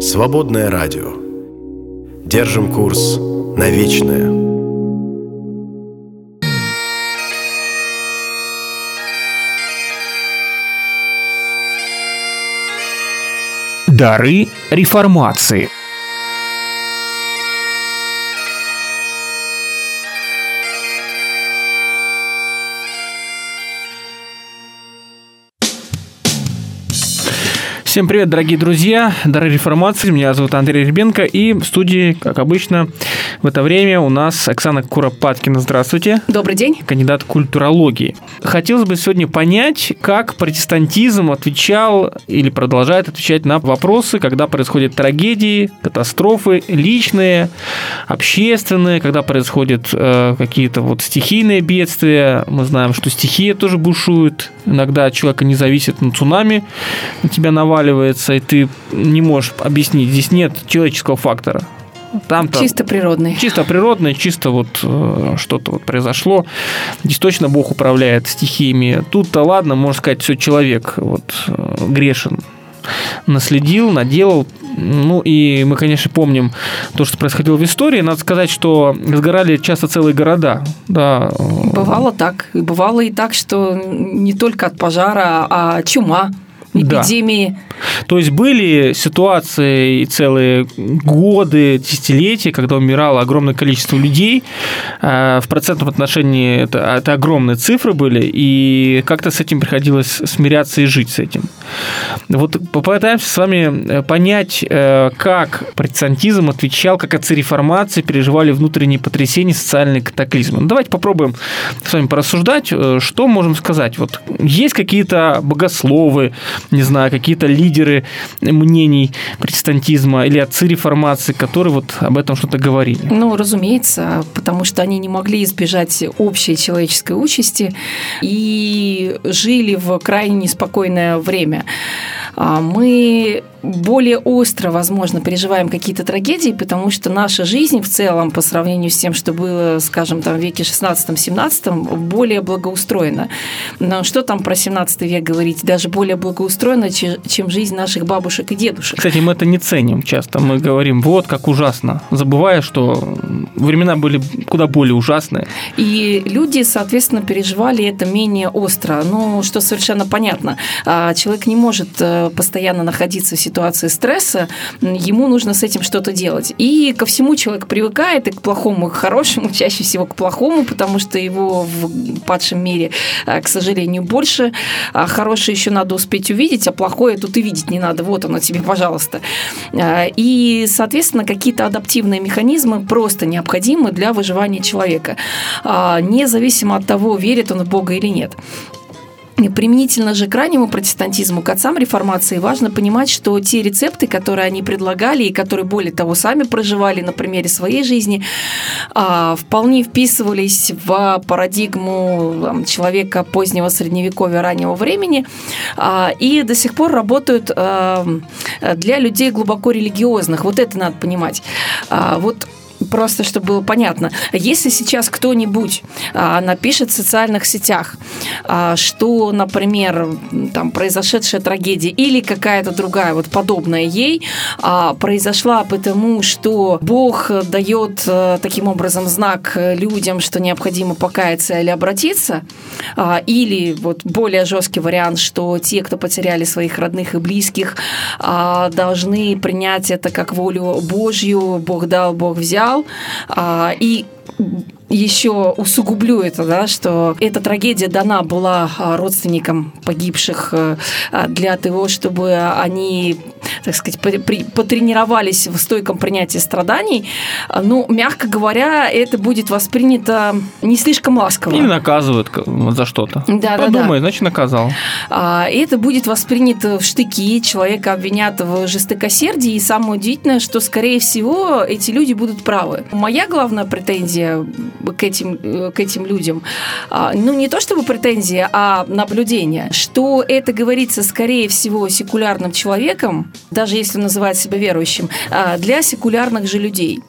Свободное радио. Держим курс на вечное. Дары реформации – Всем привет, дорогие друзья, дорогие реформации. Меня зовут Андрей Ребенко. И в студии, как обычно, в это время у нас Оксана Куропаткина. Здравствуйте. Добрый день. Кандидат культурологии. Хотелось бы сегодня понять, как протестантизм отвечал или продолжает отвечать на вопросы, когда происходят трагедии, катастрофы, личные, общественные, когда происходят э, какие-то вот стихийные бедствия. Мы знаем, что стихия тоже бушует. Иногда от человека не зависит, на цунами на тебя наваливается разваливается, и ты не можешь объяснить. Здесь нет человеческого фактора. Там чисто природный. Чисто природный, чисто вот э, что-то вот произошло. Здесь точно Бог управляет стихиями. Тут-то ладно, можно сказать, все человек вот э, грешен наследил, наделал. Ну и мы, конечно, помним то, что происходило в истории. Надо сказать, что сгорали часто целые города. Да. Бывало так. Бывало и так, что не только от пожара, а чума эпидемии. Да. То есть были ситуации и целые годы, десятилетия, когда умирало огромное количество людей. А, в процентном отношении это, это огромные цифры были, и как-то с этим приходилось смиряться и жить с этим. Вот попытаемся с вами э, понять, э, как протестантизм отвечал, как отцы реформации переживали внутренние потрясения, социальные катаклизмы. Ну, давайте попробуем с вами порассуждать, э, что можем сказать. Вот есть какие-то богословы, не знаю, какие-то лидеры мнений протестантизма или отцы реформации, которые вот об этом что-то говорили? Ну, разумеется, потому что они не могли избежать общей человеческой участи и жили в крайне неспокойное время. А мы более остро, возможно, переживаем какие-то трагедии, потому что наша жизнь в целом, по сравнению с тем, что было, скажем, там, в веке 16-17, более благоустроена. Но что там про 17 век говорить? Даже более благоустроена, чем жизнь наших бабушек и дедушек. Кстати, мы это не ценим часто. Мы говорим, вот как ужасно, забывая, что времена были куда более ужасные. И люди, соответственно, переживали это менее остро. Ну, что совершенно понятно. А человек не может э, постоянно находиться в ситуации стресса, ему нужно с этим что-то делать. И ко всему человек привыкает, и к плохому, и к хорошему, чаще всего к плохому, потому что его в падшем мире, э, к сожалению, больше. А хорошее еще надо успеть увидеть, а плохое тут и видеть не надо. Вот оно тебе, пожалуйста. Э, и, соответственно, какие-то адаптивные механизмы просто необходимы для выживания человека, а, независимо от того, верит он в Бога или нет. Применительно же к раннему протестантизму, к отцам реформации, важно понимать, что те рецепты, которые они предлагали и которые, более того, сами проживали на примере своей жизни, а, вполне вписывались в парадигму человека позднего средневековья, раннего времени, а, и до сих пор работают а, для людей глубоко религиозных. Вот это надо понимать. Вот просто чтобы было понятно. Если сейчас кто-нибудь а, напишет в социальных сетях, а, что, например, там произошедшая трагедия или какая-то другая вот подобная ей а, произошла потому, что Бог дает а, таким образом знак людям, что необходимо покаяться или обратиться, а, или вот более жесткий вариант, что те, кто потеряли своих родных и близких, а, должны принять это как волю Божью, Бог дал, Бог взял, А, и еще усугублю это, да, что эта трагедия дана была а, родственникам погибших э, а, для того, чтобы они, так сказать, потренировались в стойком принятии страданий. Ну, мягко говоря, это будет воспринято не слишком ласково. Или наказывают за что-то. Да, Подумай, да, да. значит, наказал. И это будет воспринято в штыки, человека обвинят в жестокосердии, и самое удивительное, что, скорее всего, эти люди будут правы. Моя главная претензия к этим, к этим людям. А, ну, не то чтобы претензия, а наблюдение, что это говорится, скорее всего, секулярным человеком, даже если он называет себя верующим, а, для секулярных же людей.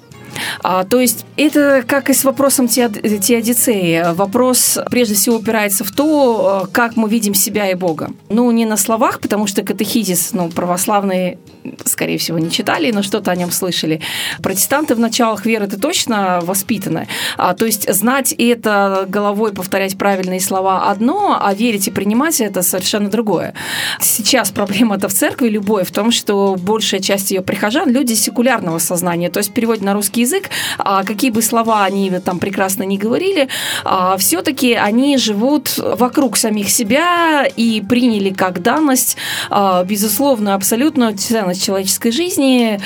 А, то есть это как и с вопросом теодицеи. Вопрос прежде всего упирается в то, как мы видим себя и Бога. Ну, не на словах, потому что катехизис, ну, православные, скорее всего, не читали, но что-то о нем слышали. Протестанты в началах веры это точно воспитаны. А, то есть знать это головой, повторять правильные слова одно, а верить и принимать это совершенно другое. Сейчас проблема-то в церкви любой в том, что большая часть ее прихожан люди секулярного сознания, то есть переводят на русский язык, а какие бы слова они там прекрасно не говорили, а все-таки они живут вокруг самих себя и приняли как данность а, безусловную абсолютную ценность человеческой жизни,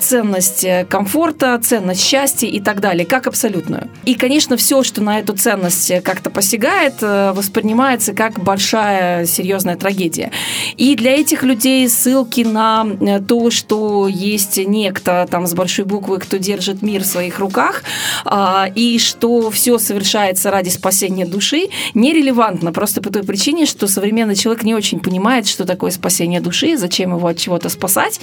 ценность комфорта, ценность счастья и так далее, как абсолютную. И, конечно, все, что на эту ценность как-то посягает, э, воспринимается как большая серьезная трагедия. И для этих людей ссылки на э, то, что есть некто там с большой буквы, кто держит мир в своих руках, а, и что все совершается ради спасения души, нерелевантно просто по той причине, что современный человек не очень понимает, что такое спасение души, зачем его от чего-то спасать,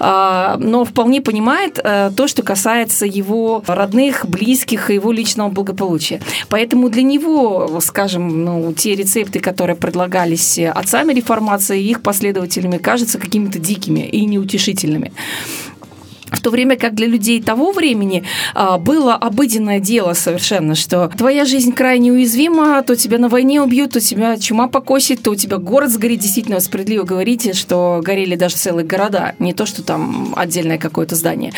а, но вполне понимает э, то, что касается его родных, близких и его личного благополучия. Поэтому для него, скажем, ну, те рецепты, которые предлагались отцами реформации, их последователями, кажутся какими-то дикими и неутешительными. В то время как для людей того времени а, было обыденное дело совершенно, что твоя жизнь крайне уязвима, то тебя на войне убьют, то тебя чума покосит, то у тебя город сгорит. Действительно, справедливо говорите, что горели даже целые города, не то, что там отдельное какое-то здание.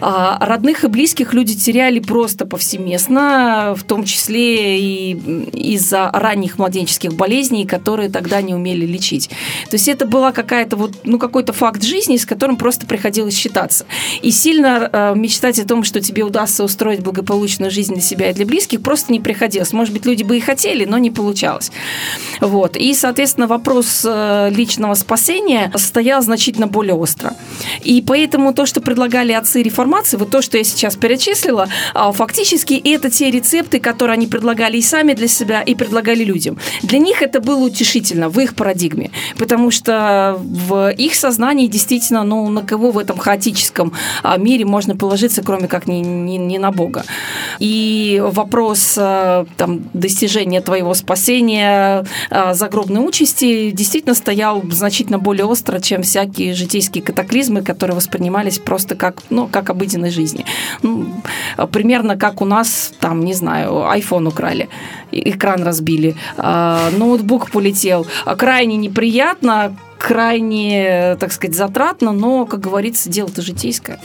А, родных и близких люди теряли просто повсеместно, в том числе и из-за ранних младенческих болезней, которые тогда не умели лечить. То есть это была какая-то вот, ну, какой-то факт жизни, с которым просто приходилось считаться. И сильно э, мечтать о том, что тебе удастся устроить благополучную жизнь для себя и для близких, просто не приходилось. Может быть, люди бы и хотели, но не получалось. Вот. И, соответственно, вопрос э, личного спасения стоял значительно более остро. И поэтому то, что предлагали отцы реформации, вот то, что я сейчас перечислила, э, фактически это те рецепты, которые они предлагали и сами для себя, и предлагали людям. Для них это было утешительно в их парадигме, потому что в их сознании действительно, ну, на кого в этом хаотическом а, мире можно положиться, кроме как не, не, не на Бога. И вопрос а, там, достижения твоего спасения, а, загробной участи действительно стоял значительно более остро, чем всякие житейские катаклизмы, которые воспринимались просто как, ну, как обыденной жизни. Ну, примерно как у нас, там, не знаю, iPhone украли, экран разбили, ноутбук полетел. Крайне неприятно, крайне, так сказать, затратно, но, как говорится, дело-то житейское.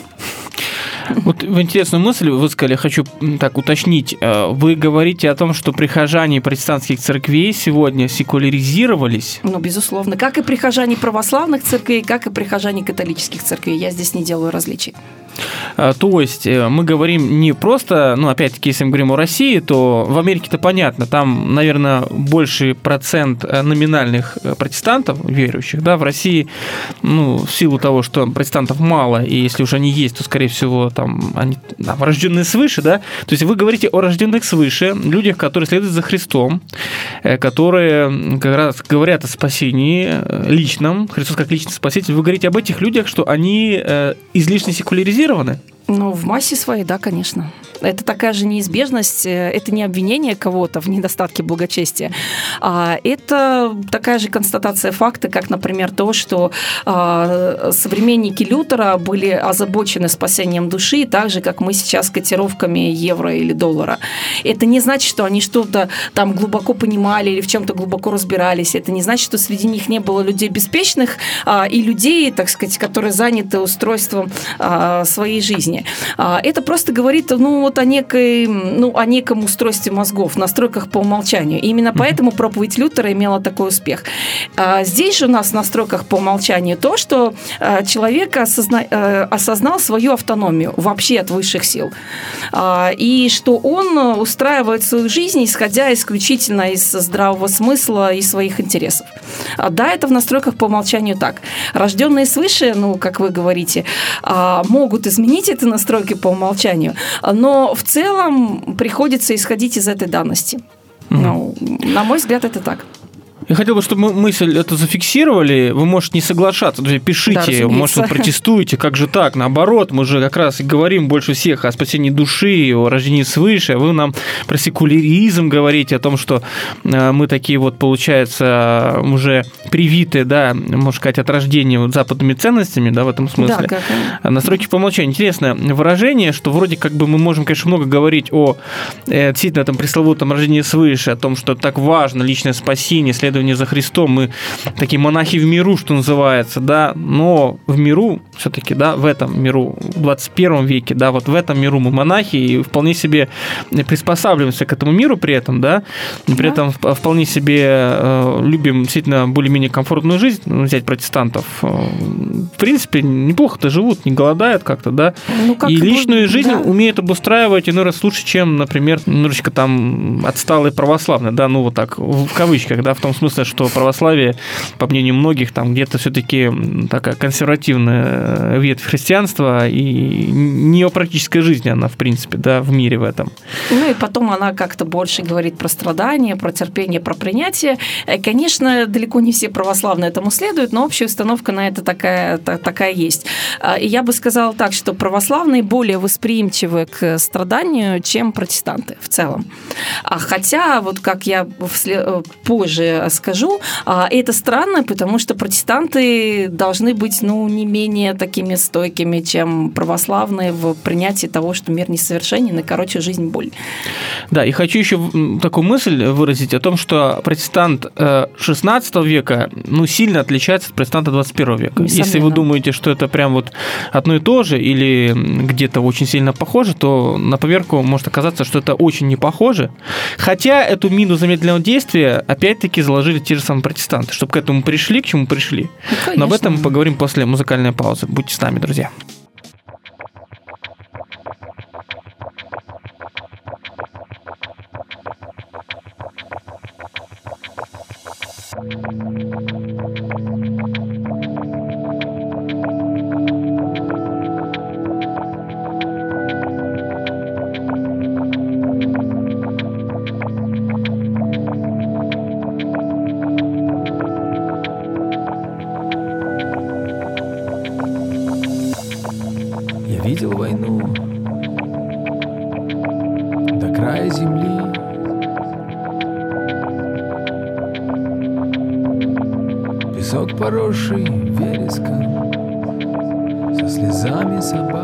Вот в интересную мысль вы сказали, хочу так уточнить. Э, вы говорите о том, что прихожане протестантских церквей сегодня секуляризировались? Ну, безусловно. Как и прихожане православных церквей, как и прихожане католических церквей. Я здесь не делаю различий. А, то есть э, мы говорим не просто, ну, опять-таки, если мы говорим о России, то в Америке-то понятно, там, наверное, больший процент э, номинальных э, протестантов, верующих, да, в России, ну, в силу того, что протестантов мало, и если уж они есть, то, скорее всего, там, они там, рожденные свыше, да, то есть вы говорите о рожденных свыше, людях, которые следуют за Христом, которые как раз говорят о спасении личном, Христос как личный спаситель, вы говорите об этих людях, что они излишне секуляризированы, ろうね。Ну, в массе своей, да, конечно. Это такая же неизбежность, э, это не обвинение кого-то в недостатке благочестия, а это такая же констатация факта, как, например, то, что а, современники Лютера были озабочены спасением души, так же, как мы сейчас котировками евро или доллара. Это не значит, что они что-то там глубоко понимали или в чем-то глубоко разбирались. Это не значит, что среди них не было людей беспечных а, и людей, так сказать, которые заняты устройством а, своей жизни. Это просто говорит, ну, вот о некой, ну, о неком устройстве мозгов, настройках по умолчанию. И именно поэтому проповедь Лютера имела такой успех. А здесь же у нас в настройках по умолчанию то, что а, человек осозна... Э, осознал свою автономию вообще от высших сил. А, и что он устраивает свою жизнь, исходя исключительно из здравого смысла и своих интересов. Да, это в настройках по умолчанию так. Рожденные свыше, ну, как вы говорите, могут изменить эти настройки по умолчанию, но в целом приходится исходить из этой данности. Mm-hmm. Ну, на мой взгляд, это так. Я хотел бы, чтобы мы мысль это зафиксировали. Вы можете не соглашаться, друзья, пишите, Да, может, вы протестуете, как же так? Наоборот, мы же как раз и говорим больше всех о спасении души, о рождении свыше. а Вы нам про секуляризм говорите, о том, что э, мы такие вот, получается, уже привитые, да, можно сказать, от рождения вот западными ценностями, да, в этом смысле. Да, как, э, Настройки по умолчанию. Интересное выражение, что вроде как бы мы можем, конечно, много говорить о э, действительно этом пресловутом рождении свыше, о том, что так важно личное спасение, следование за Христом. Мы такие монахи в миру, что называется, да, но в миру все-таки, да, в этом миру, в 21 веке, да, вот в этом миру мы монахи и вполне себе приспосабливаемся к этому миру при этом, да, и при Да. этом вп- вполне себе э, любим действительно более-менее комфортную жизнь, ну, взять протестантов, э, в принципе, неплохо-то живут, не голодают как-то, да, ну, как и личную жизнь да. умеют обустраивать иной раз лучше, чем, например, немножечко там отсталые православные, да, ну вот так, в кавычках, да, в том смысле, что православие, по мнению многих, там где-то все-таки такая консервативная ветвь христианства и не о жизни она, в принципе, да, в мире в этом. Ну и потом она как-то больше говорит про страдания, про терпение, про принятие. Э, Конечно, далеко не все православные этому следуют, но общая установка на это такая, та- такая есть. А, И я бы сказала так, что православные более восприимчивы к страданию, чем протестанты в целом. А Хотя, вот как я э, позже скажу, а, это странно, потому что протестанты должны быть ну, не менее такими стойкими, чем православные в принятии того, что мир несовершенен, и, короче, жизнь – боль. Да, и хочу еще такую мысль выразить о том, что протестант э, 16 века ну, сильно отличается от протестанта 21 века. Если вы Несомненно. думаете, что это прям вот одно и то же или где-то очень сильно похоже, то на поверку может оказаться, что это очень не похоже. Хотя эту мину замедленного действия опять-таки заложили те же самые протестанты, чтобы к этому пришли, к чему пришли. Ну, Но об этом мы поговорим после музыкальной паузы. Будьте с нами, друзья. Я видел войну до края земли. Песок поросший вереском со слезами собак.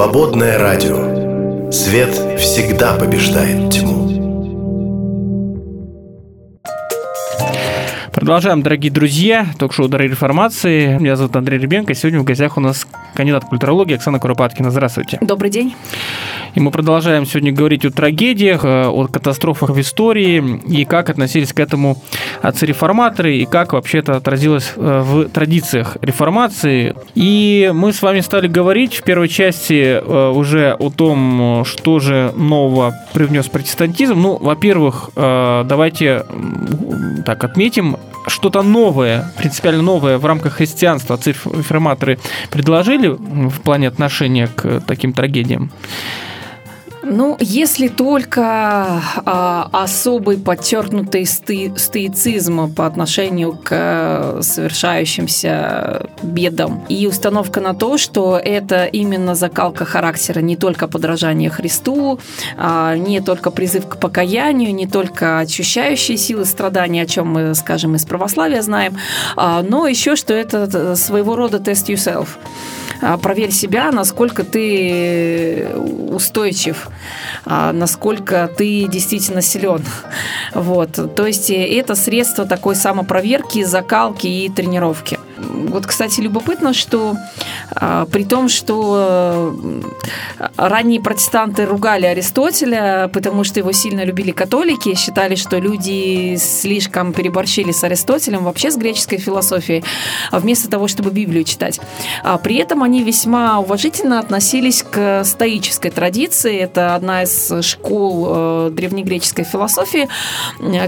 Свободное радио. Свет всегда побеждает тьму. Продолжаем, дорогие друзья, ток-шоу «Дары реформации». Меня зовут Андрей Ребенко. Сегодня в гостях у нас кандидат культурологии Оксана Куропаткина. Здравствуйте. Добрый день. И мы продолжаем сегодня говорить о трагедиях, э, о катастрофах в истории и как относились к этому отцы-реформаторы и как вообще это отразилось э, в традициях реформации. И мы с вами стали говорить в первой части э, уже о том, что же нового привнес протестантизм. Ну, во-первых, давайте так отметим, что-то новое, принципиально новое в рамках христианства отцы-реформаторы предложили в плане отношения к таким трагедиям? Ну, если только а, особый подчеркнутый сты, стоицизм по отношению к э, совершающимся бедам и установка на то, что это именно закалка характера, не только подражание Христу, а, не только призыв к покаянию, не только ощущающие силы страдания, о чем мы, скажем, из православия знаем, а, но еще, что это э, своего рода тест yourself. А, проверь себя, насколько ты устойчив, а, насколько ты действительно силен. Вот. То есть это средство такой самопроверки, закалки и тренировки. Вот, кстати, любопытно, что а, при том, что ранние протестанты ругали Аристотеля, потому что его сильно любили католики, считали, что люди слишком переборщили с Аристотелем, вообще с греческой философией, вместо того, чтобы Библию читать. А при этом они весьма уважительно относились к стоической традиции. Это одна из школ э, древнегреческой философии,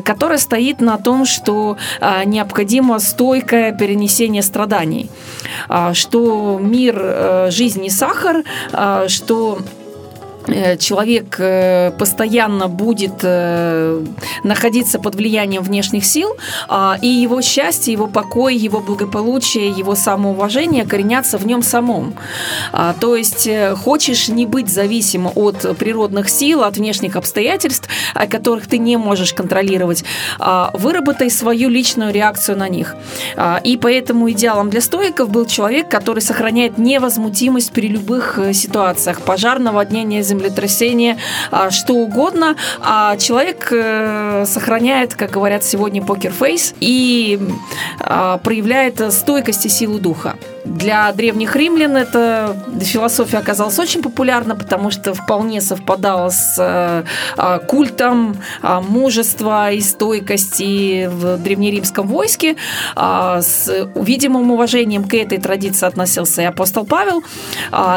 которая стоит на том, что а, необходимо стойкое перенесение страданий, а, что мир, э, жизнь не сахар, а, что человек э, постоянно будет э, находиться под влиянием внешних сил, а, и его счастье, его покой, его благополучие, его самоуважение коренятся в нем самом. А, то есть хочешь не быть зависим от природных сил, от внешних обстоятельств, которых ты не можешь контролировать, а, выработай свою личную реакцию на них. И поэтому идеалом для стоиков был человек, который сохраняет невозмутимость при любых ситуациях. Пожар, наводнение, землетрясение, а, что угодно, а человек э, сохраняет, как говорят сегодня, покерфейс и а, проявляет стойкость и силу духа. Для древних римлян эта философия оказалась очень популярна, потому что вполне совпадала с э, а, культом мужества и стойкости в древнеримском войске. С видимым уважением к этой традиции относился и апостол Павел.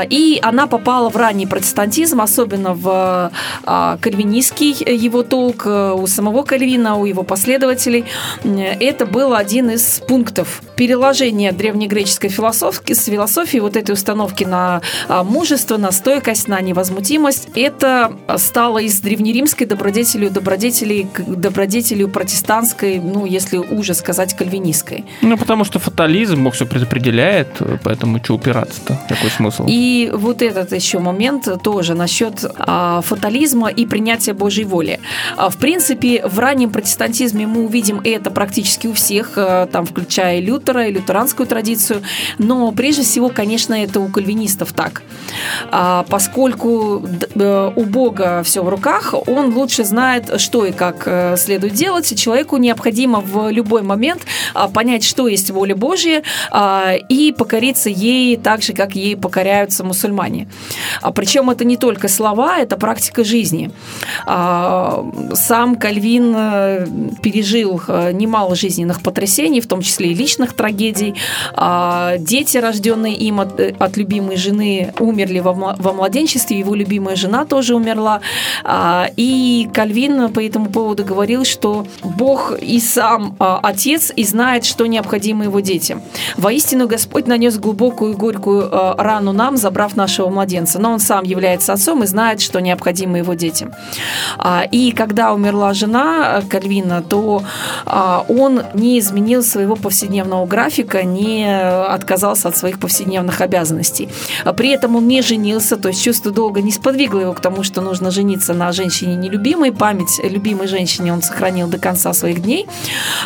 И она попала в ранний протестантизм, особенно в а, кальвинистский его толк, э, у самого Кальвина, у его последователей. Это был один из пунктов переложение древнегреческой философии, с философии вот этой установки на а, мужество, на стойкость, на невозмутимость, это стало из древнеримской добродетелью добродетелей к добродетелью протестантской, ну, если уже сказать, кальвинистской. Ну, потому что фатализм, Бог все предопределяет, поэтому что упираться-то? Какой смысл? И вот этот еще момент тоже насчет а, фатализма и принятия Божьей воли. А, в принципе, в раннем протестантизме мы увидим это практически у всех, там, включая Лютера и лютеранскую традицию, но прежде всего, конечно, это у кальвинистов так. А, поскольку д- у Бога все в руках, он лучше знает, что и как э, следует делать, человеку необходимо в любой момент а, понять, что есть воля Божья, а, и покориться ей так же, как ей покоряются мусульмане. Причем это не только слова, это практика жизни. Сам Кальвин э, пережил э, немало жизненных потрясений, в том числе и личных трагедий. А, дети, рожденные им от, э, от любимой жены, умерли во, во младенчестве, его любимая жена тоже умерла. А, и Кальвин по этому поводу говорил, что Бог и сам а, Отец и знает, что необходимо его детям. Воистину Господь нанес глубокую и горькую рану нам, забрав нашего младенца. Но он сам является отцом и знает, что необходимо его детям. И когда умерла жена э, Кальвина, то он не изменил своего повседневного графика, не отказался от своих повседневных обязанностей. При этом он не женился, то есть чувство долга не сподвигло его к тому, что нужно жениться на женщине нелюбимой. Память любимой женщине он сохранил до конца своих дней.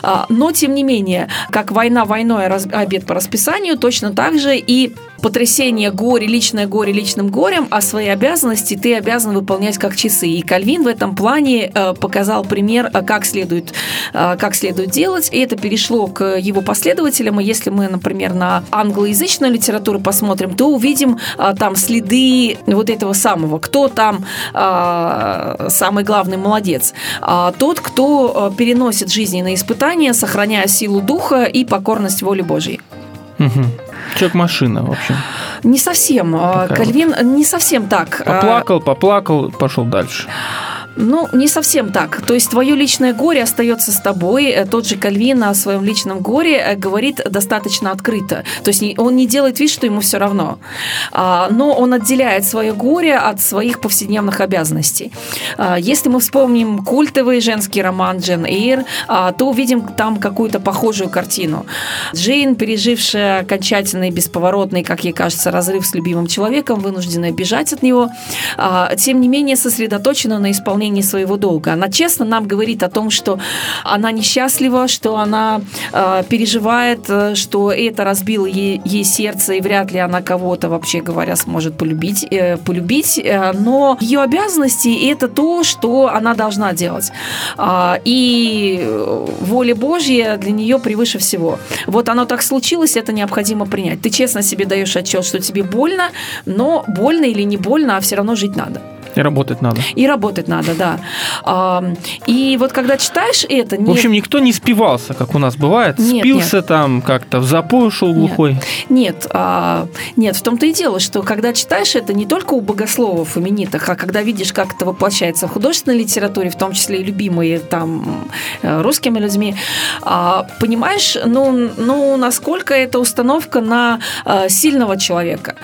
А, Но, тем не менее, как война войной, а обед по расписанию, точно так же и потрясение, горе, личное горе личным горем, а свои обязанности ты обязан выполнять как часы. И Кальвин в этом плане э, показал пример, э, как следует, э, как следует делать, и это перешло к его последователям. И если мы, например, на англоязычную литературу посмотрим, то увидим там следы вот этого самого. Кто там самый главный молодец? Тот, кто переносит жизненные испытания, сохраняя силу духа и покорность воле Божьей. Мгм. Человек-машина, в общем. Не совсем. А, Такая Кальвин не совсем так. А, Поплакал, поплакал, пошел дальше. Ну, не совсем так. То есть твое личное горе остается с тобой. Э, Тот же Кальвин о своем личном горе э, говорит достаточно открыто. То есть он не делает вид, что ему все равно. А, Но он отделяет свое горе от своих повседневных обязанностей. А, Если мы вспомним культовый женский роман Джен Эйр, а, то увидим там какую-то похожую картину. Джейн, пережившая окончательный, бесповоротный, как ей кажется, разрыв с любимым человеком, вынужденная бежать от него, тем не менее сосредоточена на исполнении своего долга. Она честно нам говорит о том, что она несчастлива, что она э, переживает, что это разбило ей, ей сердце, и вряд ли она кого-то, вообще говоря, сможет полюбить. э, полюбить. Э, но ее обязанности – это то, что она должна делать. А, и э, воля Божья для нее превыше всего. Вот оно так случилось, это необходимо принять. Ты честно себе даешь отчет, что тебе больно, но больно или не больно, а все равно жить надо. И работать надо. И работать надо, да. А, И вот когда читаешь это... В общем, никто не спивался, как у нас бывает. Нет, Спился там как-то, в запой ушел глухой. Нет, а, нет, в том-то и дело, что когда читаешь это не только у богословов именитых, а когда видишь, как это воплощается в художественной литературе, в том числе и любимые там э, русскими людьми, а, понимаешь, ну, ну, насколько это установка на э, сильного человека.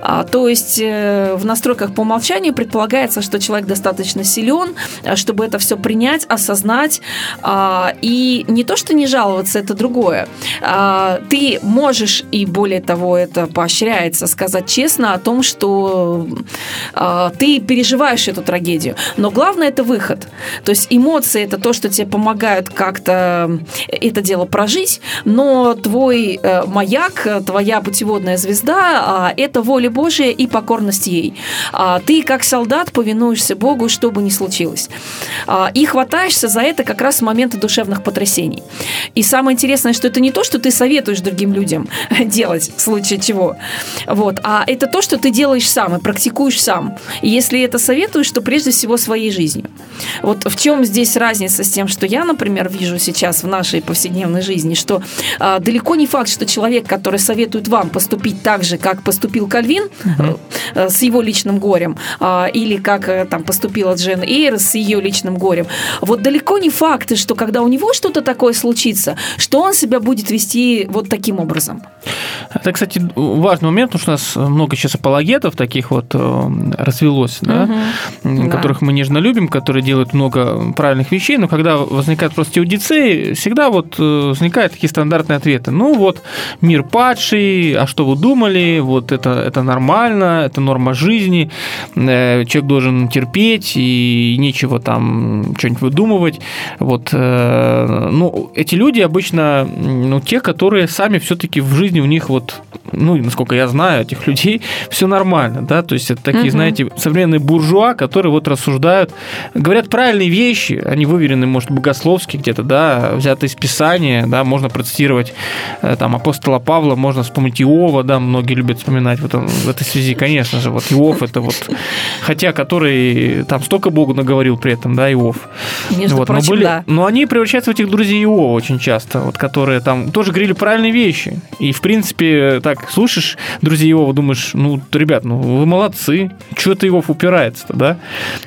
А, то есть э, в настройках по умолчанию предполагается, что человек достаточно силен, э, чтобы это все принять, осознать, а, и не то, что не жаловаться, это другое. А, Ты можешь, и более того, это поощряется, сказать честно о том, что а, ты переживаешь эту трагедию. Но главное это выход. То есть эмоции это то, что тебе помогают как-то это дело прожить, но твой э, маяк, твоя путеводная звезда это воля Божия и покорность ей. Ты как солдат повинуешься Богу, что бы ни случилось. А, И хватаешься за это как раз в моменты душевных потрясений. И самое интересное, что это не то, что ты советуешь другим людям делать в случае чего, вот, а это то, что ты делаешь сам и практикуешь сам. И если это советуешь, то прежде всего своей жизнью. Вот в чем здесь разница с тем, что я, например, вижу сейчас в нашей повседневной жизни, что а, далеко не факт, что человек, который советует вам поступить так же, как поступил Кальвин э, э, с его личным горем, а, или или как э, там поступила Джен Эйр с ее личным горем. Вот далеко не факты, что когда у него что-то такое случится, что он себя будет вести вот таким образом. Это, кстати, важный момент, потому что у нас много сейчас апологетов таких вот э, развелось, да, Мгм. которых Да. мы нежно любим, которые делают много правильных вещей, но когда возникает просто теодицеи, всегда вот э, возникают такие стандартные ответы. Ну вот, мир падший, а что вы думали, вот это, это нормально, это норма жизни, э, человек должен терпеть, и нечего там что-нибудь выдумывать. Вот, э, ну, эти люди обычно, ну, те, которые сами все-таки в жизни у них вот, ну, насколько я знаю, этих людей все нормально, да, то есть это такие, Мгм. знаете, современные буржуа, которые вот рассуждают, говорят правильные вещи, они выверены, может, богословски где-то, да, взяты из Писания, да, можно процитировать э, там апостола Павла, можно вспомнить Иова, да, многие любят вспоминать в, этом, в этой связи, конечно же, вот Иов это вот, хотя который там столько Богу наговорил при этом, да, Иов. Между Вот, прочим, но, были, да. но они превращаются в этих друзей Иова очень часто, вот, которые там тоже говорили правильные вещи. И, в принципе, так, слушаешь друзей Иова, думаешь, ну, ребят, ну, вы молодцы, что это Иов упирается-то, да?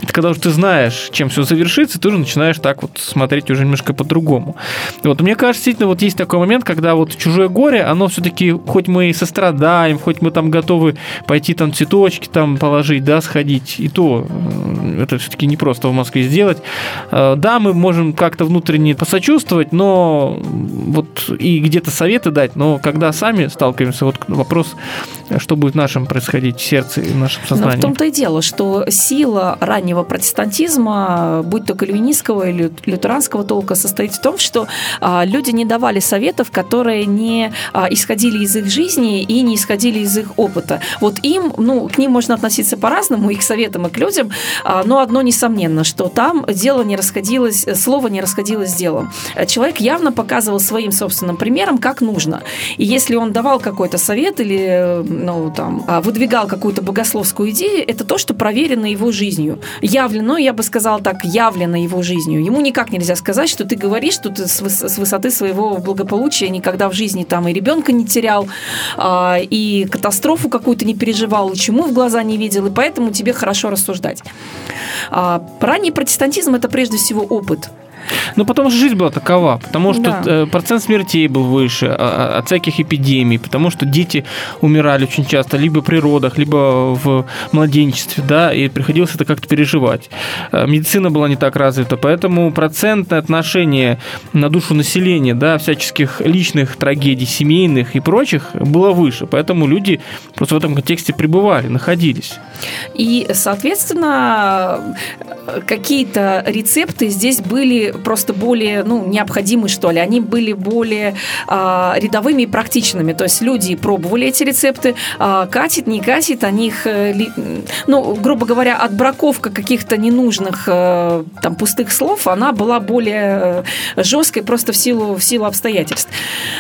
Это когда уже ты знаешь, чем все завершится, ты уже начинаешь так вот смотреть уже немножко по-другому. И Вот мне кажется, действительно, вот есть такой момент, когда вот чужое горе, оно все-таки, хоть мы и сострадаем, хоть мы там готовы пойти там цветочки там положить, да, сходить, и то э, это все-таки не просто в Москве сделать. Э, Да, мы можем как-то внутренне посочувствовать, но вот и где-то советы дать, но когда сами сталкиваемся, вот вопрос, что будет в нашем происходить в сердце и в нашем Но в сознании. том-то и дело, что сила раннего протестантизма, будь то кальвинистского или лютеранского толка, состоит в том, что а, люди не давали советов, которые не а, исходили из их жизни и не исходили из их опыта. Вот им, ну, к ним можно относиться по-разному, и к советам, и к людям, а, но одно несомненно, что там дело не расходилось, слово не расходилось с делом. Человек явно показывал своим собственным примером, как нужно. И если он давал какой-то совет или ну, там, а, выдвигал какую-то богословскую идею, это то, что проверено его жизнью. Явлено, я бы сказала так, явлено его жизнью. Ему никак нельзя сказать, что ты говоришь, что ты с высоты своего благополучия никогда в жизни там и ребенка не терял, а, и катастрофу какую-то не переживал, и чему в глаза не видел, и поэтому тебе хорошо рассуждать. А, Ранний протестантизм – это прежде всего опыт. Но потом же жизнь была такова, потому что Да. э, процент смертей был выше а- а- от всяких эпидемий, потому что дети умирали очень часто либо при родах, либо в младенчестве, да, и приходилось это как-то переживать. Э, Медицина была не так развита, поэтому процентное отношение на душу населения, да, всяческих личных трагедий, семейных и прочих было выше, поэтому люди просто в этом контексте пребывали, находились. И, соответственно, какие-то рецепты здесь были просто более, ну, необходимы, что ли. Они были более а, рядовыми и практичными. То есть люди пробовали эти рецепты, а, катит, не катит, о них, э, ну, грубо говоря, отбраковка каких-то ненужных э, там пустых слов, она была более э, жесткой просто в силу, в силу обстоятельств.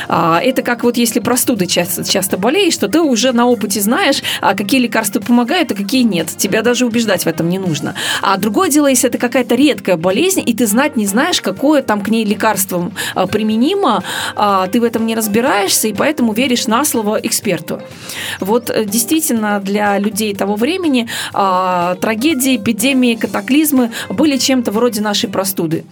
А, Это как вот если простудой часто, часто болеешь, что ты уже на опыте знаешь, а какие лекарства помогают, а какие нет. Тебя даже убеждать в этом не нужно. А другое дело, если это какая-то редкая болезнь, и ты знать не знаешь, какое там к ней лекарство а, применимо, а, ты в этом не разбираешься, и поэтому веришь на слово эксперту. Вот э, действительно для людей того времени а, трагедии, эпидемии, катаклизмы были чем-то вроде нашей простуды.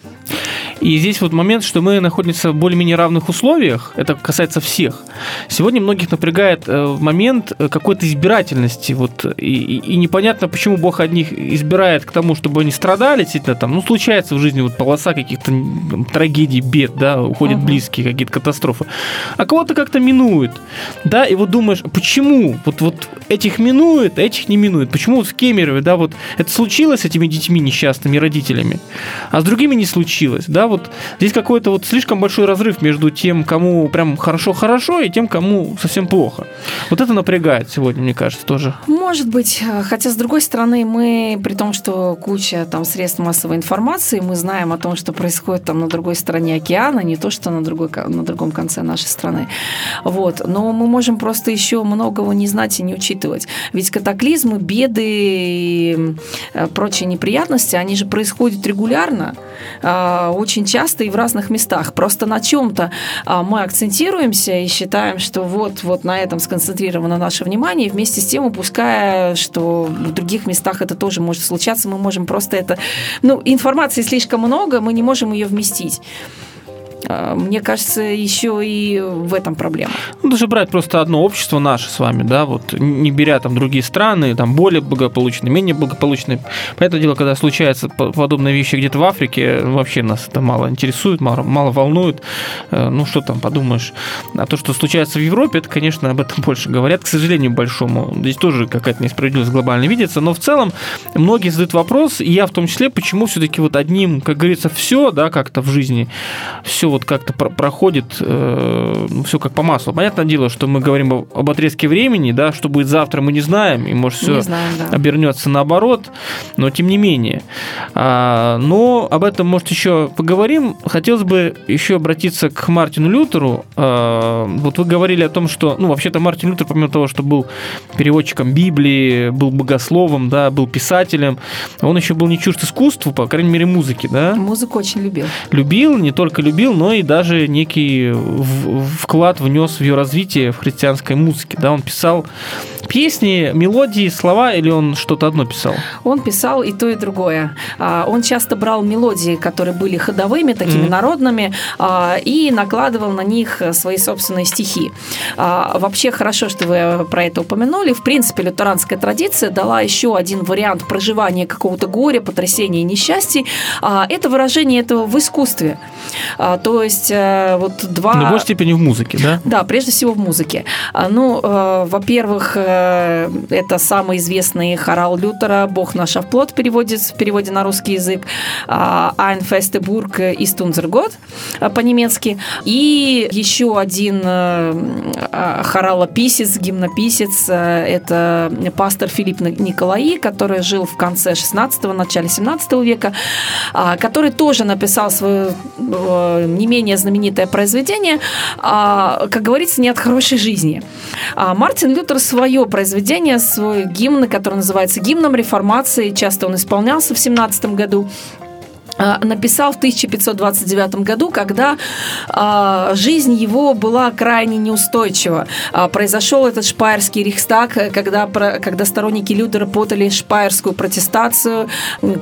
И здесь вот момент, что мы находимся в более-менее равных условиях, это касается всех. Сегодня многих напрягает э, момент э, какой-то избирательности, вот, и, и- непонятно, почему Бог одних избирает к тому, чтобы они страдали, действительно, там, ну, случается в жизни вот полоса каких-то трагедий, бед, да, уходят Ага. близкие, какие-то катастрофы, а кого-то как-то минует, да, и вот думаешь, почему вот, вот этих минует, а этих не минует, почему вот в Кемерове, да, вот это случилось с этими детьми несчастными родителями, а с другими не случилось, да, вот здесь какой-то вот слишком большой разрыв между тем, кому прям хорошо-хорошо, и тем, кому совсем плохо. Вот это напрягает сегодня, мне кажется, тоже. Может быть, э, хотя с другой стороны, мы, при том, что куча там средств массовой информации, мы знаем о том, что происходит там на другой стороне океана, не то, что на, другой, на другом конце нашей страны. Вот. Но мы можем просто еще многого не знать и не учитывать. Ведь катаклизмы, беды и э, прочие неприятности, они же происходят регулярно. А, Очень очень часто и в разных местах. Просто на чем-то а, мы акцентируемся и считаем, что вот, вот на этом сконцентрировано наше внимание, и вместе с тем упуская, что в других местах это тоже может случаться, мы можем просто это... Ну, информации слишком много, мы не можем ее вместить. А, мне кажется, еще и в этом проблема. Ну, даже брать просто одно общество наше с вами, да, вот не беря там другие страны, там более благополучные, менее благополучные. Поэтому дело, когда случаются подобные вещи где-то в Африке, вообще нас это мало интересует, мало, мало волнует. Э, ну, что там, подумаешь. А то, что случается в Европе, это, конечно, об этом больше говорят, к сожалению, большому. Здесь тоже какая-то несправедливость глобально видится, но в целом многие задают вопрос, и я в том числе, почему все-таки вот одним, как говорится, все, да, как-то в жизни, все вот как-то про проходит э, ну, все как по маслу. Понятное дело, что мы говорим об, об отрезке времени, да, что будет завтра, мы не знаем, и может все знаем, да. обернется наоборот, но тем не менее. А, но об этом, может, еще поговорим. Хотелось бы еще обратиться к Мартину Лютеру. А, вот вы говорили о том, что, ну, вообще-то Мартин Лютер, помимо того, что был переводчиком Библии, был богословом, да, был писателем, он еще был не чужд искусству, по крайней мере, музыки, да? Музыку очень любил. Любил, не только любил, но но и даже некий вклад внес в ее развитие в христианской музыке. Да, он писал песни, мелодии, слова, или он что-то одно писал? Он писал и то, и другое. А, он часто брал мелодии, которые были ходовыми, такими mm-hmm. народными, а, и накладывал на них свои собственные стихи. А, вообще хорошо, что вы про это упомянули. В принципе, лютеранская традиция дала еще один вариант проживания какого-то горя, потрясения и несчастий. Это выражение этого в искусстве. То есть э, вот два... Но в большей степени в музыке, да? Да, прежде всего в музыке. Ну, э, во-первых, э, это самый известный хорал Лютера «Бог наш оплот» в переводе, в переводе на русский язык, «Ein feste Burg ist unser Gott» по-немецки. И еще один хоралописец, гимнописец, это пастор Филипп Николаи, который жил в конце 16-го, начале 17 века, который тоже написал свою не менее знаменитое произведение, а, как говорится, не от хорошей жизни. А Мартин Лютер свое произведение, свой гимн, который называется гимном реформации, часто он исполнялся в 17 году, написал в 1529 году, когда а, жизнь его была крайне неустойчива. А, произошел этот шпайерский рейхстаг, когда, когда сторонники Лютера подали шпайерскую протестацию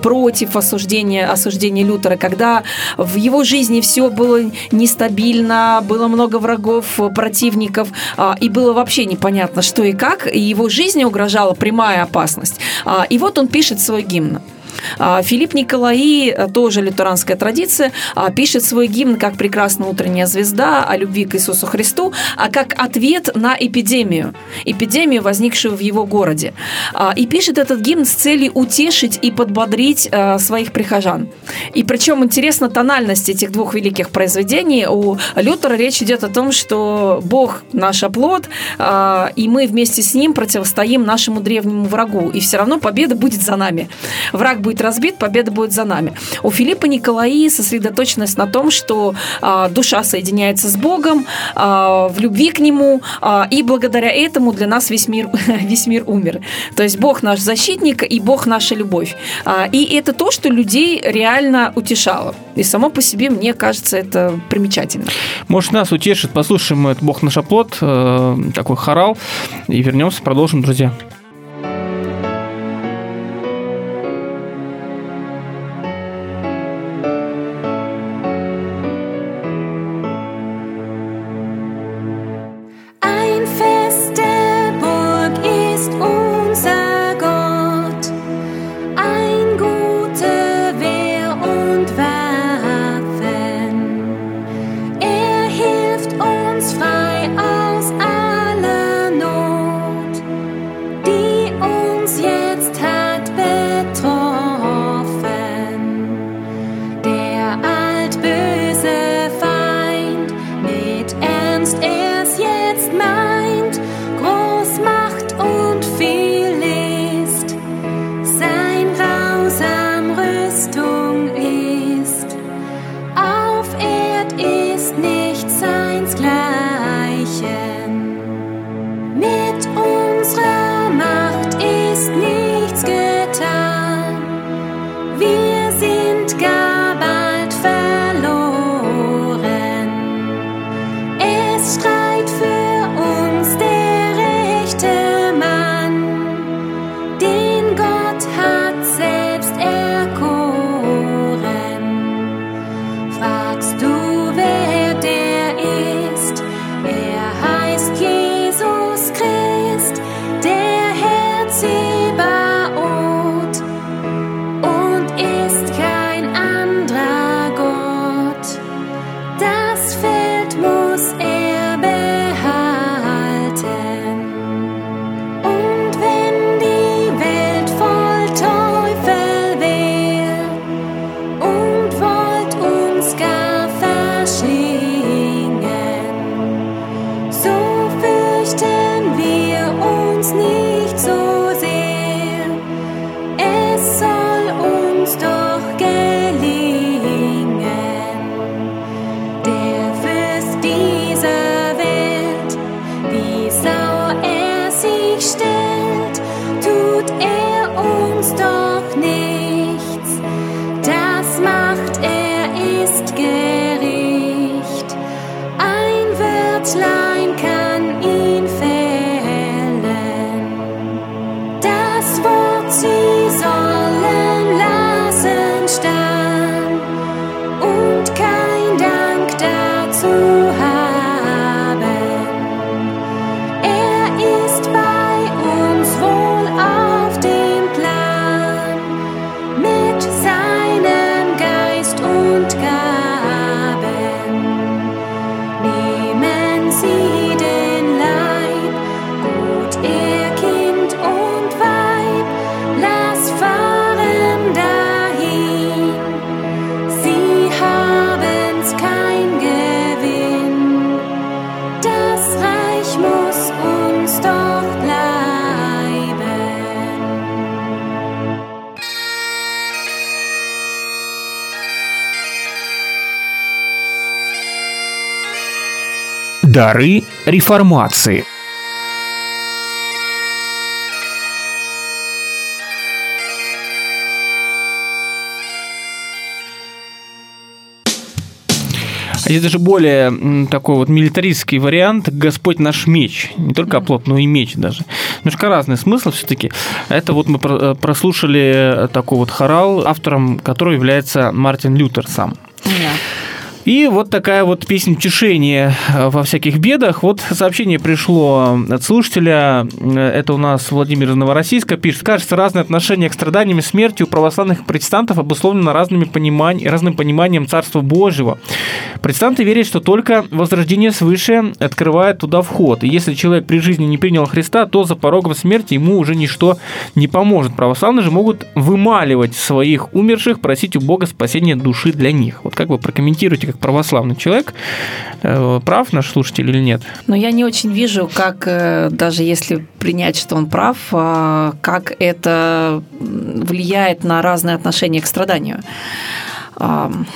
против осуждения, осуждения Лютера, когда в его жизни все было нестабильно, было много врагов, противников, и было вообще непонятно, что и как, и его жизни угрожала прямая опасность. И вот он пишет свой гимн. А, Филипп Николаи, э, тоже лютеранская традиция, а, пишет свой гимн как «Прекрасная утренняя звезда» о любви к Иисусу Христу, а как ответ на эпидемию, эпидемию, возникшую в его городе. А, и пишет этот гимн с целью утешить и подбодрить э, своих прихожан. И причем интересна тональность этих двух великих произведений. У Лютера речь идет о том, что Бог наш оплот, и мы вместе с ним противостоим нашему древнему врагу. И все равно победа будет за нами. Враг будет будет разбит, победа будет за нами. У Филиппа Николаи сосредоточенность на том, что а, душа соединяется с Богом, а, в любви к Нему, а, и благодаря этому для нас весь мир, весь мир умер. То есть Бог наш защитник и Бог наша любовь. А, и это то, что людей реально утешало. И само по себе, мне кажется, это примечательно. Может, нас утешит. Послушаем этот Бог наш оплот, э, такой хорал, и вернемся, продолжим, друзья. Дары реформации. А здесь даже более такой вот милитаристский вариант «Господь наш меч». Не только оплот, но и меч даже. Немножко разный смысл все-таки. Это вот мы э, прослушали такой вот хорал, автором которого является Мартин Лютер сам. И вот такая вот песня утешения э, во всяких бедах. Вот сообщение пришло от слушателя. Э, Это у нас Владимир из Новороссийска пишет. Кажется, разное отношение к страданиям и смерти у православных протестантов обусловлено разными понимань... разным пониманием Царства Божьего. Протестанты верят, что только возрождение свыше открывает туда вход. И если человек при жизни не принял Христа, то за порогом смерти ему уже ничто не поможет. Православные же могут вымаливать своих умерших, просить у Бога спасения души для них. Вот как вы прокомментируете, как православный человек, э, прав наш слушатель или нет? Но я не очень вижу, как, э, даже если принять, что он прав, а, как это влияет на разные отношения к страданию. Ам,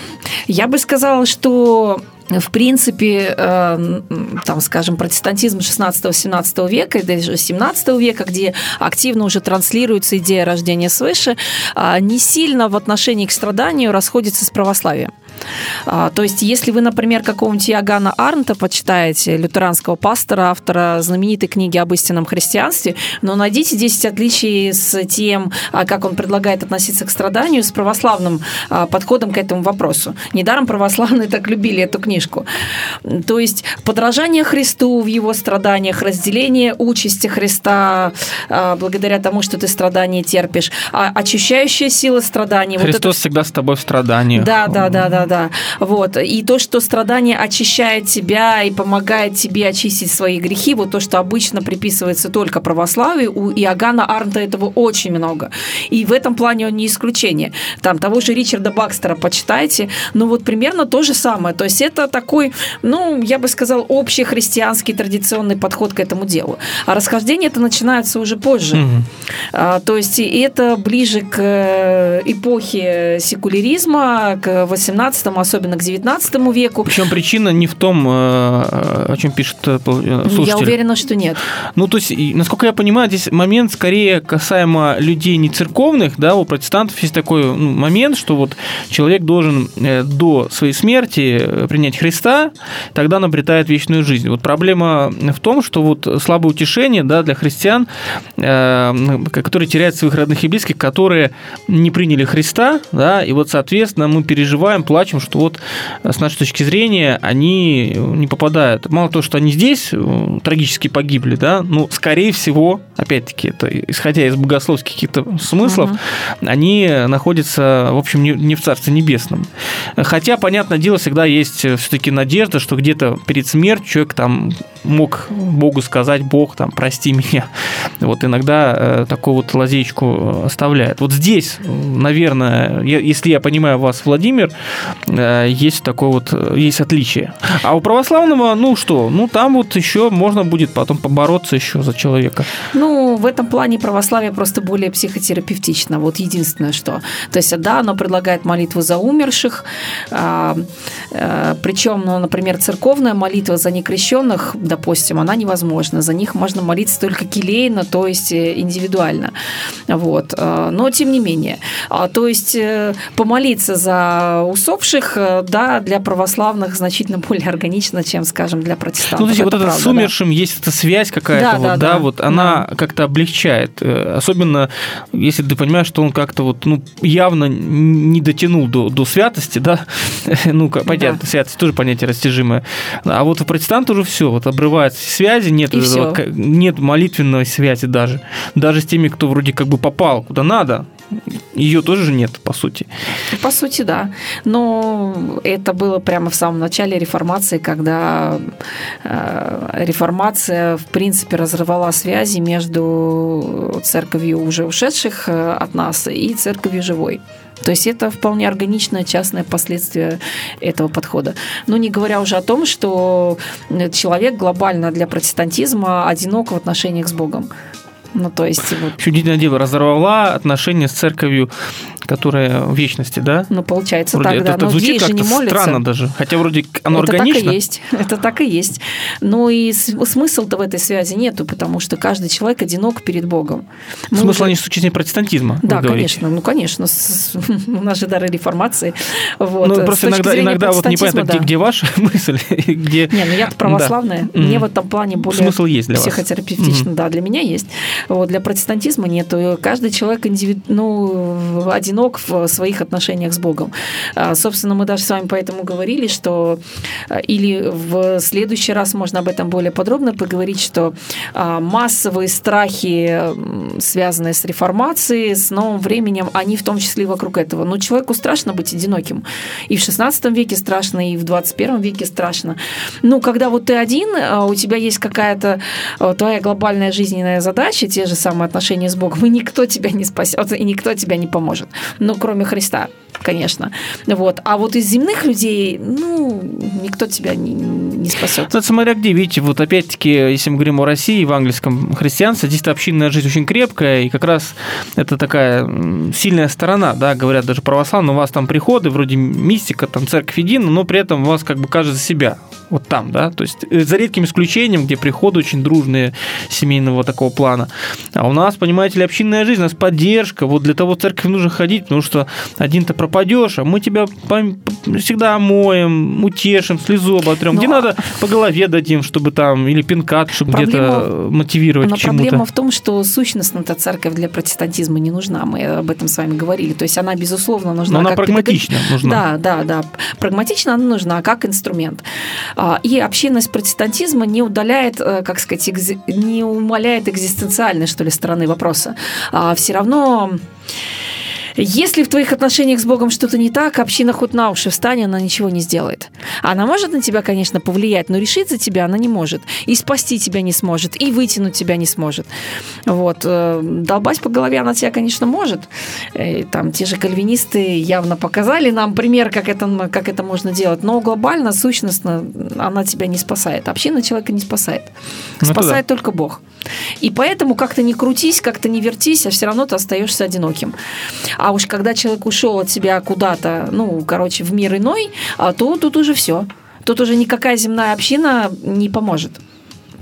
Я бы сказала, что в принципе, э, там, скажем, протестантизм 16-17 века даже 17 века, где активно уже транслируется идея рождения свыше, а, не сильно в отношении к страданию расходится с православием. А, То есть, если вы, например, какого-нибудь Иоганна Арнта почитаете, лютеранского пастора, автора знаменитой книги об истинном христианстве, но найдите 10 отличий с тем, а, как он предлагает относиться к страданию, с православным а, подходом к этому вопросу. Недаром православные так любили эту книжку. То есть, подражание Христу в его страданиях, разделение участи Христа благодаря тому, что ты страдания терпишь, очищающая сила страданий. вот это Христос всегда с тобой в страданиях. да, да, да, да, да. Вот. И то, что страдание очищает тебя и помогает тебе очистить свои грехи, вот то, что обычно приписывается только православию, у Иоганна Арнта этого очень много. И в этом плане он не исключение. Там того же Ричарда Бакстера почитайте, ну вот примерно то же самое. То есть это такой, ну, я бы сказал, общий христианский традиционный подход к этому делу. А расхождение это начинается уже позже. Мгм. А, То есть это ближе к э, эпохе секуляризма, к 18 особенно к 19 веку. Причем причина не в том, э, о чем пишет э, э, Я слушатель. уверена, что нет. Ну, то есть, насколько я понимаю, здесь момент скорее касаемо людей не церковных, да, у протестантов есть такой ну, момент, что вот человек должен э, до своей смерти э, принять Христа, тогда он обретает вечную жизнь. Вот проблема в том, что вот слабое утешение, да, для христиан, э, которые теряют своих родных и близких, которые не приняли Христа, да, и вот, соответственно, мы переживаем, плачем, что вот э, с нашей точки зрения они не попадают. Мало того, что они здесь э, трагически погибли, да, ну, скорее всего, опять-таки, это исходя из богословских каких-то смыслов, они находятся, в общем, не, не в Царстве Небесном. Хотя, понятное дело, всегда есть все-таки надежда, что где-то перед смертью человек там мог Богу сказать, Бог, там, прости меня. Вот иногда э, такую вот лазейку оставляет. Вот здесь, э, наверное, я- если я понимаю вас, Владимир, э, есть такое вот, э, есть отличие. А у православного, ну что, ну там вот еще можно будет потом побороться еще за человека. Ну, в этом плане православие просто более психотерапевтично. Вот единственное, что. То есть, да, оно предлагает молитву за умерших, а, а, причем, ну, например, церковная молитва за некрещенных, допустим, она невозможна. За них можно молиться только келейно, то есть э, индивидуально. Вот. Но тем не менее. А, То есть э, помолиться за усопших, э, да, для православных значительно более органично, чем, скажем, для протестантов. Ну, то есть вот Это это правда, с да. умершим есть эта связь какая-то, Да, вот, да, да, да. вот она как-то облегчает. Э, Особенно, если ты понимаешь, что он как-то вот, ну, явно не дотянул до, до святости, да, ну, понятно, святость тоже понятие растяжимое. А вот у протестанта уже все, вот обрываются связи, нет, вот этого нет молитвенной связи даже. Даже с теми, кто вроде как бы попал куда надо, ее тоже же нет, по сути. По сути, да. Но это было прямо в самом начале реформации, когда э, реформация, в принципе, разрывала связи между церковью уже ушедших э, от нас и церковью живой. То есть это вполне органичное частное последствие этого подхода. Ну, не говоря уже о том, что человек глобально для протестантизма одинок в отношениях с Богом. Ну, то есть, вот, Еще удивительное дело, разорвала отношения с церковью, которая в вечности, да? ну, получается Вроде так, да. это, это Но звучит не как-то странно даже. Хотя вроде оно это органично. так и есть. Это так и есть. Но и с- смысла-то в этой связи нету, потому что каждый человек одинок перед Богом. Мы Смысл уже- они с точки протестантизма, Да, конечно, ну конечно, с- у нас же дары реформации. Вот. Ну, просто иногда, иногда вот непонятно, где, протестантизма, где ваша мысль, где... Не, ну я православная. Да. Мне Мгм. в этом плане более Смысл есть для вас. психотерапевтично, да, для меня есть. Вот, для протестантизма нету. Каждый человек индивид... ну, одинок в своих отношениях с Богом. А, Собственно, мы даже с вами поэтому говорили, что а, или в следующий раз можно об этом более подробно поговорить, что а, массовые страхи, связанные с реформацией, с новым временем, они в том числе вокруг этого. Но человеку страшно быть одиноким. И в 16 веке страшно, и в 21 веке страшно. Ну, когда вот ты один, у тебя есть какая-то твоя глобальная жизненная задача, те же самые отношения с Богом, и никто тебя не спасет, и никто тебя не поможет. Ну, кроме Христа, конечно. Вот. А вот из земных людей, ну, никто тебя не, не спасет. Это смотря где, видите, вот опять-таки, если мы говорим о России, в английском христианстве, здесь общинная жизнь очень крепкая, и как раз это такая сильная сторона, да, говорят даже православные, у вас там приходы, вроде мистика, там церковь едина, но при этом у вас как бы каждый за себя, вот там, да, то есть э, за редким исключением, где приходы очень дружные семейного такого плана. А у нас, понимаете ли, общинная жизнь, у нас поддержка, вот для того в церковь нужно ходить, потому что один-то пропадешь, а мы тебя всегда омоем, утешим, слезу оботрем. Ну, Где а- надо по голове дадим, чтобы там, или пинка, чтобы Проблема- где-то мотивировать Но к чему-то. проблема в том, что сущностно-то церковь для протестантизма не нужна. Мы об этом с вами говорили. То есть она, безусловно, нужна. Но она как прагматично педагог- нужна. Да, да, да. Прагматично она нужна как инструмент. А, И общинность протестантизма не удаляет, э, как сказать, экзи- не умаляет экзистенциальной, что ли, стороны вопроса. Все равно если в твоих отношениях с Богом что-то не так, община хоть на уши встань, она ничего не сделает. Она может на тебя, конечно, повлиять, но решить за тебя она не может. И спасти тебя не сможет, и вытянуть тебя не сможет. Вот. э, Долбать по голове она тебя, конечно, может. Э, Там те же кальвинисты явно показали нам пример, как это, как это можно делать. Но глобально, сущностно, она тебя не спасает. Община человека не спасает. Ну, Спасает только Бог. И поэтому как-то не крутись, как-то не вертись, а все равно ты остаешься одиноким. А уж когда человек ушел от себя куда-то, ну, короче, в мир иной, а то тут уже все. Тут уже никакая земная община не поможет.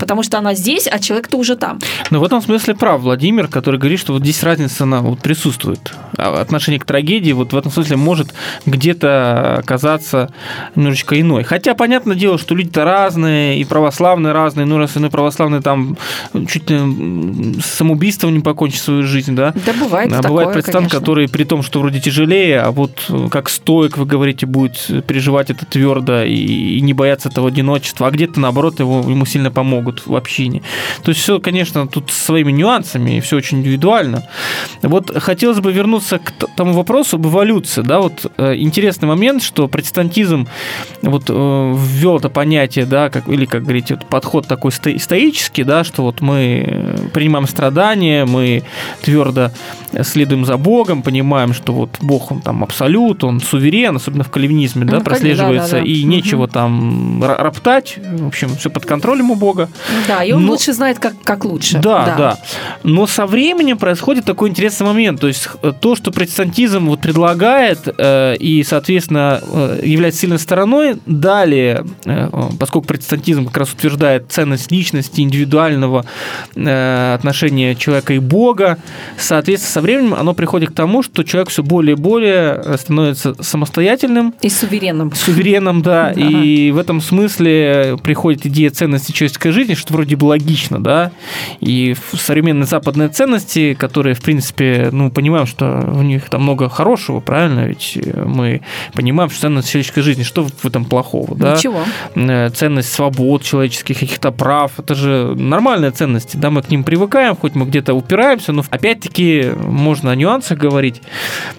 Потому что она здесь, а человек-то уже там. Но в этом смысле прав Владимир, который говорит, что вот здесь разница она вот присутствует. А Отношение к трагедии вот в этом смысле может где-то оказаться немножечко иной. Хотя, понятное дело, что люди-то разные, и православные разные, ну, раз иной православный там чуть ли самоубийством не покончит свою жизнь, да? Да бывает А такое, бывает протестант, который при том, что вроде тяжелее, а вот как стоик, вы говорите, будет переживать это твердо и, и не бояться этого одиночества, а где-то, наоборот, его, ему сильно помогут в общине. То есть все, конечно, тут своими нюансами, и все очень индивидуально. Вот хотелось бы вернуться к тому вопросу об эволюции. Да, вот э, интересный момент, что протестантизм вот э, ввел это понятие, да, как, или, как говорите, вот подход такой сто- стоический, да, что вот мы принимаем страдания, мы твердо следуем за Богом, понимаем, что вот Бог, он там абсолют, он суверен, особенно в кальвинизме, да, Ну, прослеживается, да, да, да. и нечего там роптать, в общем, все под контролем у Бога. Да, и он Но- лучше знает, как, как лучше. Да, да, Но со временем происходит такой интересный момент. То есть э, то, что протестантизм вот предлагает э, и, соответственно, э, является сильной стороной, далее, э, поскольку протестантизм как раз утверждает ценность личности, индивидуального э, отношения человека и Бога, соответственно, со временем оно приходит к тому, что человек все более и более э, становится самостоятельным, И суверенным. суверенным, да, Да. и в этом смысле приходит идея ценности человеческой жизни, что вроде бы логично, да, и современные западные ценности, которые, в принципе, ну, понимаем, что в них там много хорошего, правильно, ведь мы понимаем, что ценность человеческой жизни, что в этом плохого, да, Ничего. Э, ценность свобод человеческих, каких-то прав, это же нормальные ценности, да, мы к ним привыкаем, хоть мы где-то упираемся, но опять-таки можно о нюансах говорить.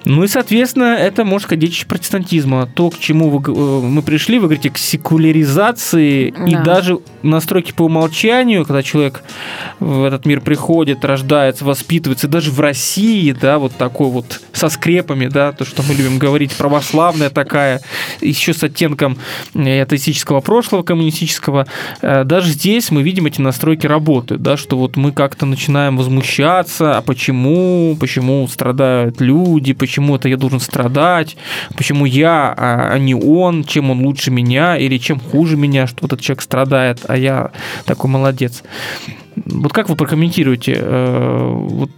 Ну и, соответственно, это, можно сказать, детище протестантизма. То, к чему вы э, мы пришли, вы говорите, к секуляризации и Да. даже настройки по умолчанию, когда человек в этот мир приходит, рождается, воспитывается, даже в России, да, вот такой вот со скрепами, да, то, что мы любим говорить, православная такая, еще с оттенком э, атеистического прошлого, коммунистического, э, даже здесь мы видим эти настройки работы, да, что вот мы как-то начинаем возмущаться, а почему, почему страдают люди, почему это я должен страдать, почему я, а, а не он, чем он лучше меня или чем хуже меня, что этот человек страдает, а я такой молодец. Вот как вы прокомментируете э, вот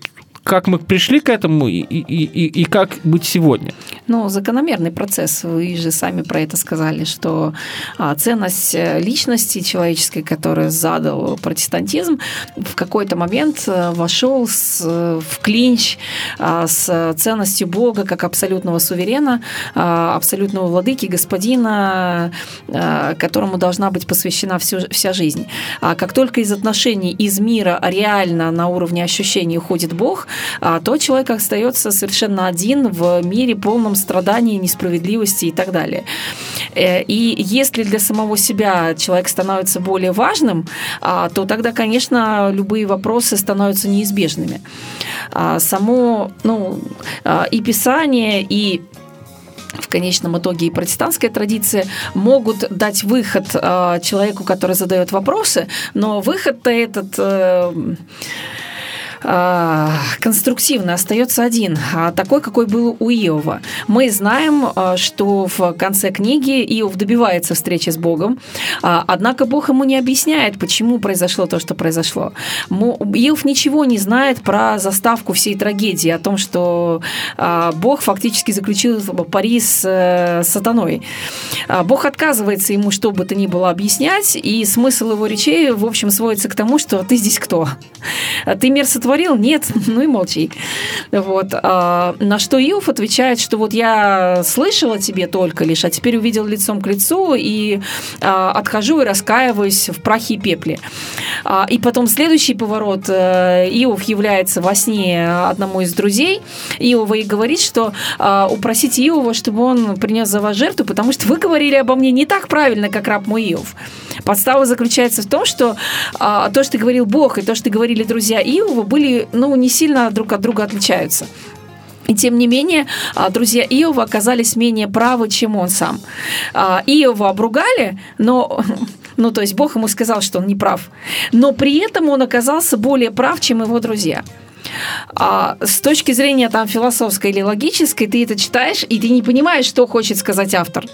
как мы пришли к этому и, и, и, и как быть сегодня? Ну, закономерный процесс. Вы же сами про это сказали, что а, ценность э, личности человеческой, которую задал протестантизм, в какой-то момент э, вошел с, э, в клинч а, с ценностью Бога как абсолютного суверена, а, абсолютного владыки, господина, которому должна быть посвящена всю, вся жизнь. А как только из отношений, из мира реально на уровне ощущений уходит Бог, то человек остается совершенно один в мире полном страданий, несправедливости и так далее. Э, и если для самого себя человек становится более важным, а, то тогда, конечно, любые вопросы становятся неизбежными. А само ну, и Писание, и в конечном итоге и протестантская традиция могут дать выход человеку, который задает вопросы, но выход-то этот э, а, конструктивно остается один, а такой, какой был у Иова. Мы знаем, а, что в конце книги Иов добивается встречи с Богом, однако Бог ему не объясняет, почему произошло то, что произошло. Иов ничего не знает про заставку всей трагедии, о том, что Бог фактически заключил пари с э, сатаной. Бог отказывается ему что бы то ни было объяснять, и смысл его речей, в общем, сводится к тому, что ты здесь кто? Ты мир сотворил говорил? Нет, ну и молчи. Вот. А, на что Иов отвечает, что вот я слышала тебе только лишь, а теперь увидел лицом к лицу и а, отхожу и раскаиваюсь в прахе и пепле. А, и потом следующий поворот. Э, Иов является во сне одному из друзей Иова и говорит, что упросите Иова, чтобы он принес за вас жертву, потому что вы говорили обо мне не так правильно, как раб мой Иов. Подстава заключается в том, что то, что говорил Бог, и то, что говорили друзья Иова, были ну, не сильно друг от друга отличаются. И тем не менее, а, друзья Иова оказались менее правы, чем он сам. А, Иова обругали, но ну, то есть Бог ему сказал, что он не прав. Но при этом он оказался более прав, чем его друзья. А с точки зрения там философской или логической, ты это читаешь, и ты не понимаешь, что хочет сказать автор.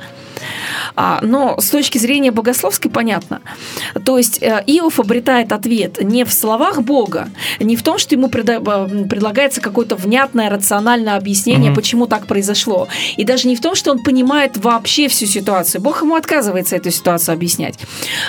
А, но с точки зрения богословской понятно. То есть э, Иов обретает ответ не в словах Бога, не в том, что ему э, предлагается какое-то внятное, рациональное объяснение, угу. почему так произошло, и даже не в том, что он понимает вообще всю ситуацию. Бог ему отказывается эту ситуацию объяснять,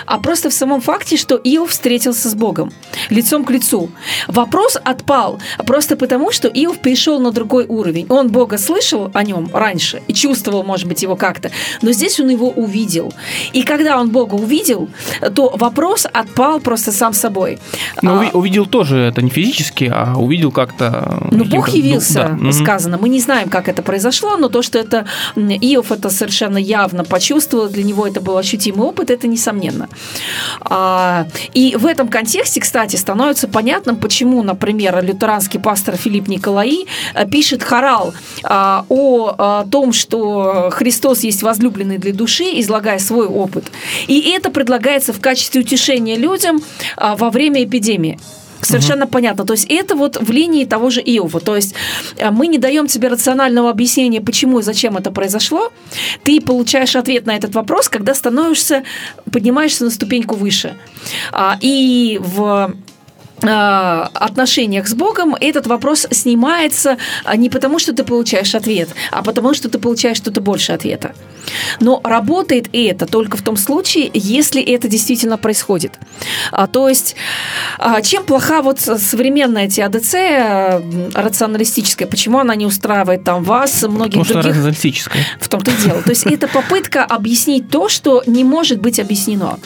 а просто в самом факте, что Иов встретился с Богом лицом к лицу. Вопрос отпал просто потому, что Иов перешел на другой уровень. Он Бога слышал о нем раньше и чувствовал, может быть, его как-то, но здесь он его увидел. И когда он Бога увидел, то вопрос отпал просто сам собой. Но а, увидел тоже это не физически, а увидел как-то... Ну, Бог явился, да. сказано. Мы не знаем, как это произошло, но то, что это Иов это совершенно явно почувствовал, для него это был ощутимый опыт, это несомненно. А, и в этом контексте, кстати, становится понятным, почему, например, лютеранский пастор Филипп Николаи э, пишет хорал а, о, о том, что Христос есть возлюбленный для души, излагая свой опыт. И это предлагается в качестве утешения людям а, во время эпидемии. Совершенно угу. понятно. То есть это вот в линии того же Иова. То есть а, мы не даем тебе рационального объяснения, почему и зачем это произошло. Ты получаешь ответ на этот вопрос, когда становишься, поднимаешься на ступеньку выше. А, и в Э, отношениях с Богом этот вопрос снимается а, не потому, что ты получаешь ответ, а потому, что ты получаешь что-то больше ответа. Но работает это только в том случае, если это действительно происходит. А, то есть, а, чем плоха вот современная ТАДЦ рационалистическая, почему она не устраивает там вас, многих Потому других... рационалистическая. В том-то и дело. То есть, это попытка объяснить то, что не может быть объяснено.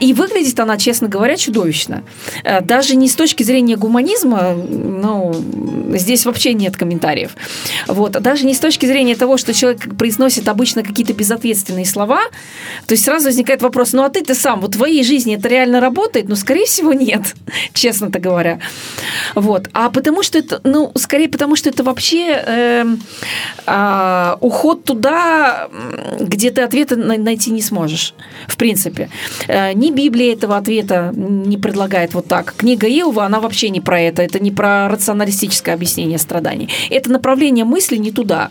И выглядит она, честно говоря, чудовищно э, даже не с точки зрения гуманизма, ну, здесь вообще нет комментариев. Вот, даже не с точки зрения того, что человек произносит обычно обычно какие-то безответственные слова, то есть сразу возникает вопрос, ну а ты-то сам, вот в твоей жизни это реально работает? Ну, скорее всего, нет, честно-то говоря. Вот. А потому что это, ну, скорее потому что это вообще э, э, уход туда, где ты ответа найти не сможешь, в принципе. Э, ни Библия этого ответа не предлагает вот так. Книга Иова, она вообще не про это, это не про рационалистическое объяснение страданий. Это направление мысли не туда.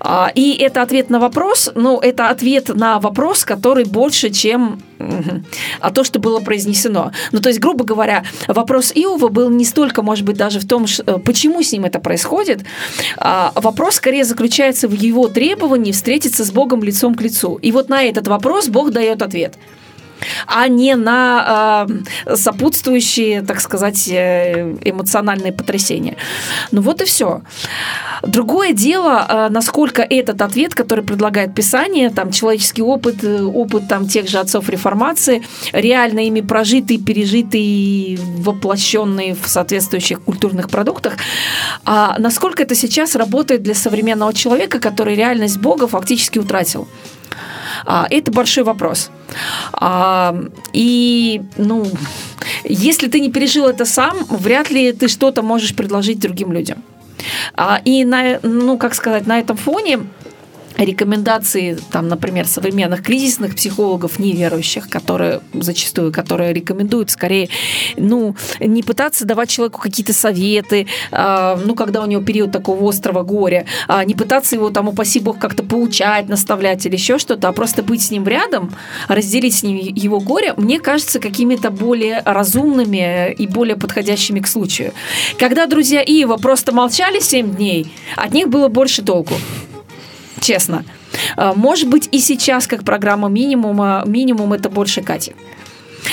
А, и это ответ на вопрос, ну, это ответ на вопрос, который больше, чем а то, что было произнесено. Ну, то есть, грубо говоря, вопрос Иова был не столько, может быть, даже в том, э, почему с ним это происходит. А вопрос скорее заключается в его требовании встретиться с Богом лицом к лицу. И вот на этот вопрос Бог дает ответ а не на э, сопутствующие, так сказать, э, эмоциональные потрясения. Ну вот и все. Другое дело, э, насколько этот ответ, который предлагает Писание, там человеческий опыт, э, опыт там тех же отцов реформации, реально ими прожитый, пережитый, воплощенный в соответствующих культурных продуктах, а насколько это сейчас работает для современного человека, который реальность Бога фактически утратил. А, это большой вопрос. А, и, ну, если ты не пережил это сам, вряд ли ты что-то можешь предложить другим людям. А, и на, ну, как сказать, на этом фоне рекомендации, там, например, современных кризисных психологов неверующих, которые зачастую, которые рекомендуют скорее, ну, не пытаться давать человеку какие-то советы, э, ну, когда у него период такого острого горя, э, не пытаться его там, упаси бог, как-то поучать, наставлять или еще что-то, а просто быть с ним рядом, разделить с ним его горе, мне кажется, какими-то более разумными и более подходящими к случаю. Когда друзья Иова просто молчали 7 дней, от них было больше толку честно. А, может быть, и сейчас, как программа минимума, минимум это больше Кати.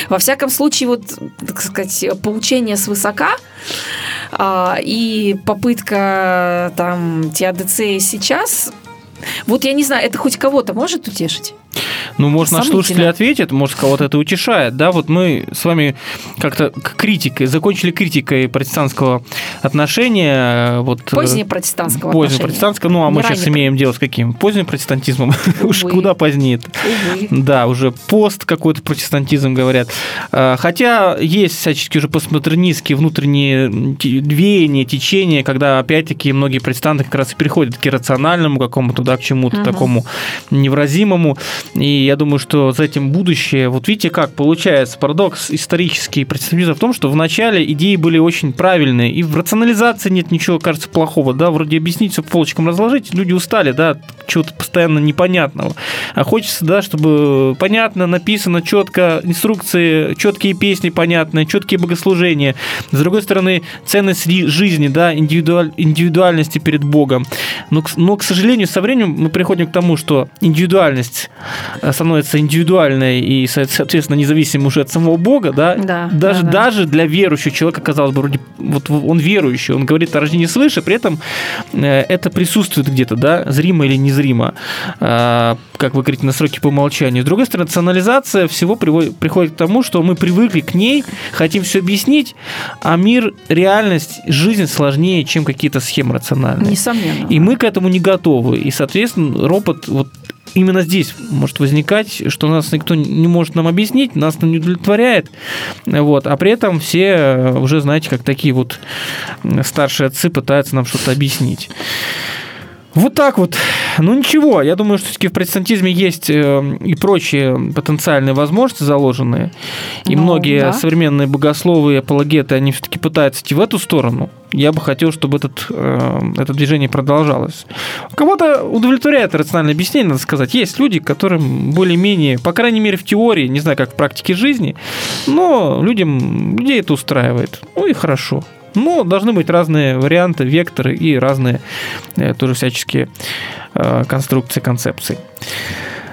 Во всяком случае, вот, так сказать, поучение свысока а, и попытка там теодицеи сейчас, вот я не знаю, это хоть кого-то может утешить? Ну, может, наш слушатель ответит, может, кого-то это утешает. Да, вот мы с вами как-то критикой, закончили критикой протестантского отношения. Вот, э, позднее протестантского Позднее протестантского, ну, а мы сейчас имеем дело с каким? Поздним протестантизмом? Уж куда позднее Да, уже пост какой-то протестантизм говорят. А, хотя есть всячески уже постмодернистские внутренние веяния, течения, когда, опять-таки, многие протестанты как раз и переходят к рациональному какому-то, да, к чему-то такому невразимому. И я думаю, что за этим будущее. Вот видите, как получается парадокс исторический представитель в том, что в начале идеи были очень правильные, и в рационализации нет ничего, кажется, плохого, да, вроде объяснить все по полочкам разложить, люди устали, да, чего-то постоянно непонятного. А хочется, да, чтобы понятно, написано четко, инструкции, четкие песни понятные, четкие богослужения. С другой стороны, ценность жизни, да, индивидуаль, индивидуальности перед Богом. Но, но, к сожалению, со временем мы приходим к тому, что индивидуальность становится индивидуальной и, соответственно, независимой уже от самого Бога, да, да даже, да, да. даже для верующего человека, казалось бы, вроде, вот он верующий, он говорит о рождении свыше, при этом э, это присутствует где-то, да, зримо или незримо, э, как вы говорите, на сроки по умолчанию. С другой стороны, рационализация всего приводит, приходит к тому, что мы привыкли к ней, хотим все объяснить, а мир, реальность, жизнь сложнее, чем какие-то схемы рациональные. Несомненно. И мы к этому не готовы. И, соответственно, ропот вот именно здесь может возникать, что нас никто не может нам объяснить, нас не удовлетворяет, вот, а при этом все уже, знаете, как такие вот старшие отцы пытаются нам что-то объяснить. Вот так вот. Ну ничего, я думаю, что все-таки в протестантизме есть э, и прочие потенциальные возможности заложенные. И ну, многие да. современные богословы и апологеты, они все-таки пытаются идти в эту сторону. Я бы хотел, чтобы этот, э, это движение продолжалось. Кого-то удовлетворяет рациональное объяснение, надо сказать. Есть люди, которым более-менее, по крайней мере в теории, не знаю, как в практике жизни, но людям, людей это устраивает. Ну и хорошо. Но должны быть разные варианты, векторы и разные э, тоже всяческие э, конструкции, концепции.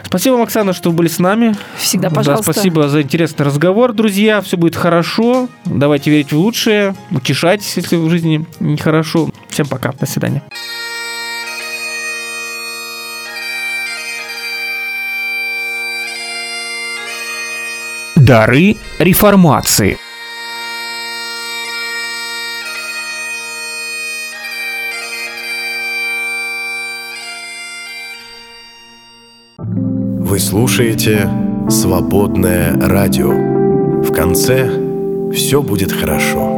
Спасибо вам, Оксана, что вы были с нами. Всегда, пожалуйста. Да, спасибо за интересный разговор, друзья. Все будет хорошо. Давайте верить в лучшее. Утешайтесь, если в жизни нехорошо. Всем пока. До свидания. Дары реформации. Вы слушаете «Свободное радио». В конце все будет хорошо.